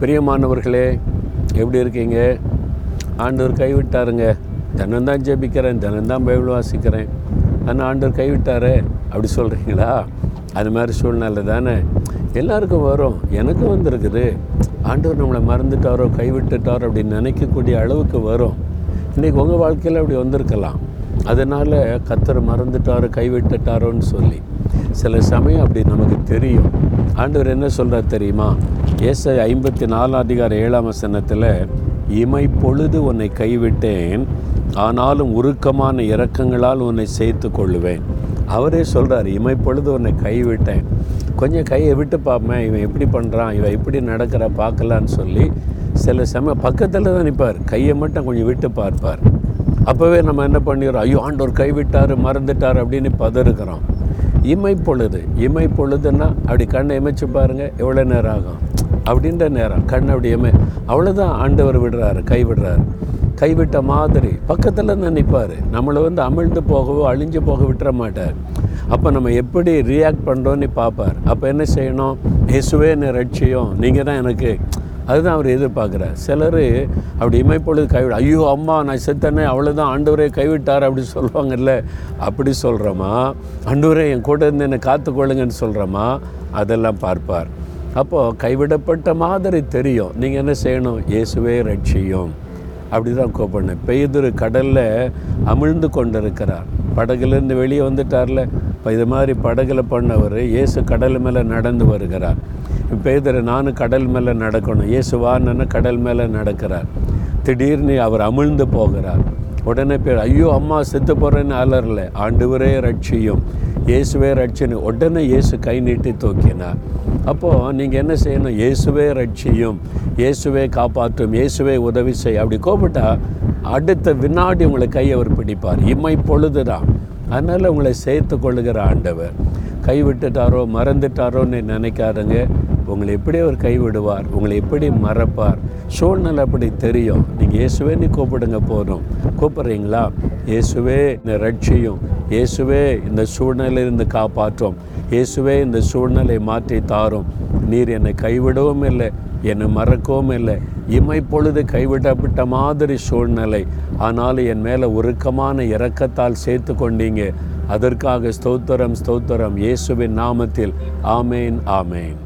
பிரியமானவர்களே எப்படி இருக்கீங்க? ஆண்டவர் கைவிட்டாருங்க. தினம்தான் ஜெபிக்கிறேன் தினம்தான் பைபிள் வாசிக்கிறேன். ஆனால் ஆண்டவர் கைவிட்டாரே அப்படி சொல்கிறீங்களா அது மாதிரி சூழ்நிலை தானே. எல்லாருக்கும் வரும். எனக்கும் வந்திருக்குது. ஆண்டவர் நம்மளை மறந்துட்டாரோ கைவிட்டுட்டாரோ அப்படின்னு நினைக்கக்கூடிய அளவுக்கு வரும். இன்றைக்கி உங்கள் வாழ்க்கையில் அப்படி வந்திருக்கலாம். அதனால் கத்தர் மறந்துட்டாரோ கைவிட்டுட்டாரோன்னு சொல்லி. சில சமயம் அப்படி நமக்கு தெரியும். ஆண்டவர் என்ன சொல்கிறார் தெரியுமா? ஏசை ஐம்பத்தி நாலாம் அதிகார ஏழாம் வசனத்தில் இமை பொழுது உன்னை கைவிட்டேன் ஆனாலும் உருக்கமான இரக்கங்களால் உன்னை சேர்த்து கொள்ளுவேன். அவரே சொல்கிறார் இமை பொழுது உன்னை கைவிட்டேன். கொஞ்சம் கையை விட்டு பார்ப்பேன் இவன் எப்படி பண்ணுறான் இவன் எப்படி நடக்கிற பார்க்கலான்னு சொல்லி சில சமயம் பக்கத்தில் தான் நிற்பார் கையை மட்டும் கொஞ்சம் விட்டு பார்ப்பார். அப்போவே நம்ம என்ன பண்ணிடுறோம் ஐயோ ஆண்டோர் கைவிட்டார் மறந்துட்டார் அப்படின்னு பதறுக்கிறோம். இமை பொழுது இமை பொழுதுன்னா அப்படி கண்ணை இமைச்சு பாருங்கள் எவ்வளோ நேரம் ஆகும்? அப்படின்ற நேரம். கண் அப்படி இமை அவ்வளோதான் ஆண்டவர் விடுறாரு கை விடுறாரு. கைவிட்ட மாதிரி பக்கத்தில் தான் நிற்பார் நம்மளை வந்து அமிழ்ந்து போகவோ அழிஞ்சு போக விட்டுற மாட்டார். அப்போ நம்ம எப்படி ரியாக்ட் பண்ணுறோன்னு பார்ப்பார். அப்போ என்ன செய்யணும்? இயேசுவே என்ன ரட்சியம். நீங்கள் தான் எனக்கு அதுதான் அவர் எதிர்பார்க்குறார். சிலர் அப்படி இமைப்பொழுது கைவிட ஐயோ அம்மா நான் செத்தனே அவ்வளோதான் ஆண்டவரே கைவிட்டார் அப்படி சொல்லுவாங்கல்ல. அப்படி சொல்கிறோமா ஆண்டவரே என் கூட இருந்து என்னை காத்துக்கொள்ளுங்கன்னு சொல்கிறோமா அதெல்லாம் பார்ப்பார். அப்போது கைவிடப்பட்ட மாதிரி தெரியும். நீங்கள் என்ன செய்யணும்? இயேசுவே ரட்சியும் அப்படி தான் கூப்பிடணும் பெய்துரு கடலில் அமிழ்ந்து கொண்டிருக்கிறார். படகுலேருந்து வெளியே வந்துட்டார்ல. இப்போ இது மாதிரி படகுல பண்ணவர் இயேசு கடல் மேலே நடந்து வருகிறார். பேதர் நானும் கடல் மேலே நடக்கணும். இயேசு வான்னு கடல் மேலே நடக்கிறார். திடீர்னு அவர் அமிழ்ந்து போகிறார். உடனே பேர் ஐயோ அம்மா செத்து போகிறேன்னு அலறல. ஆண்டுவரே ரட்சியும் இயேசுவே ரட்சின்னு உடனே இயேசு கை நீட்டி தூக்கினார். அப்போது நீங்கள் என்ன செய்யணும்? இயேசுவே ரட்சியும் இயேசுவே காப்பாற்றும். இயேசுவே உதவி செய். அப்படி கூப்பிட்டா அடுத்த வினாடி உங்களை கை அவர் பிடிப்பார். இம்மை பொழுது தான் அதனால் உங்களை சேர்த்து கொள்ளுகிற ஆண்டவர். கைவிட்டுட்டாரோ மறந்துட்டாரோன்னு நினைக்காதங்க. உங்களை எப்படி அவர் கைவிடுவார்? உங்களை எப்படி மறப்பார்? சூழ்நிலை அப்படி தெரியும். நீங்கள் இயேசுவே நீ கூப்பிடுங்க போதும். கூப்பிட்றீங்களா? இயேசுவே இந்த ரட்சியும் இயேசுவே இந்த சூழ்நிலையிலிருந்து காப்பாற்றும். இயேசுவே இந்த சூழ்நிலை மாற்றி தாரும். நீர் என்னை கைவிடவும் இல்லை என்னை மறக்கவும் இல்லை. இமைப்பொழுது கைவிடப்பட்ட மாதிரி சூழ்நிலை. ஆனாலும் என் மேலே உருக்கமான இரக்கத்தால் சேர்த்து கொண்டீங்க. அதற்காக ஸ்தோத்திரம் ஸ்தோத்திரம். இயேசுவின் நாமத்தில். ஆமேன் ஆமேன்.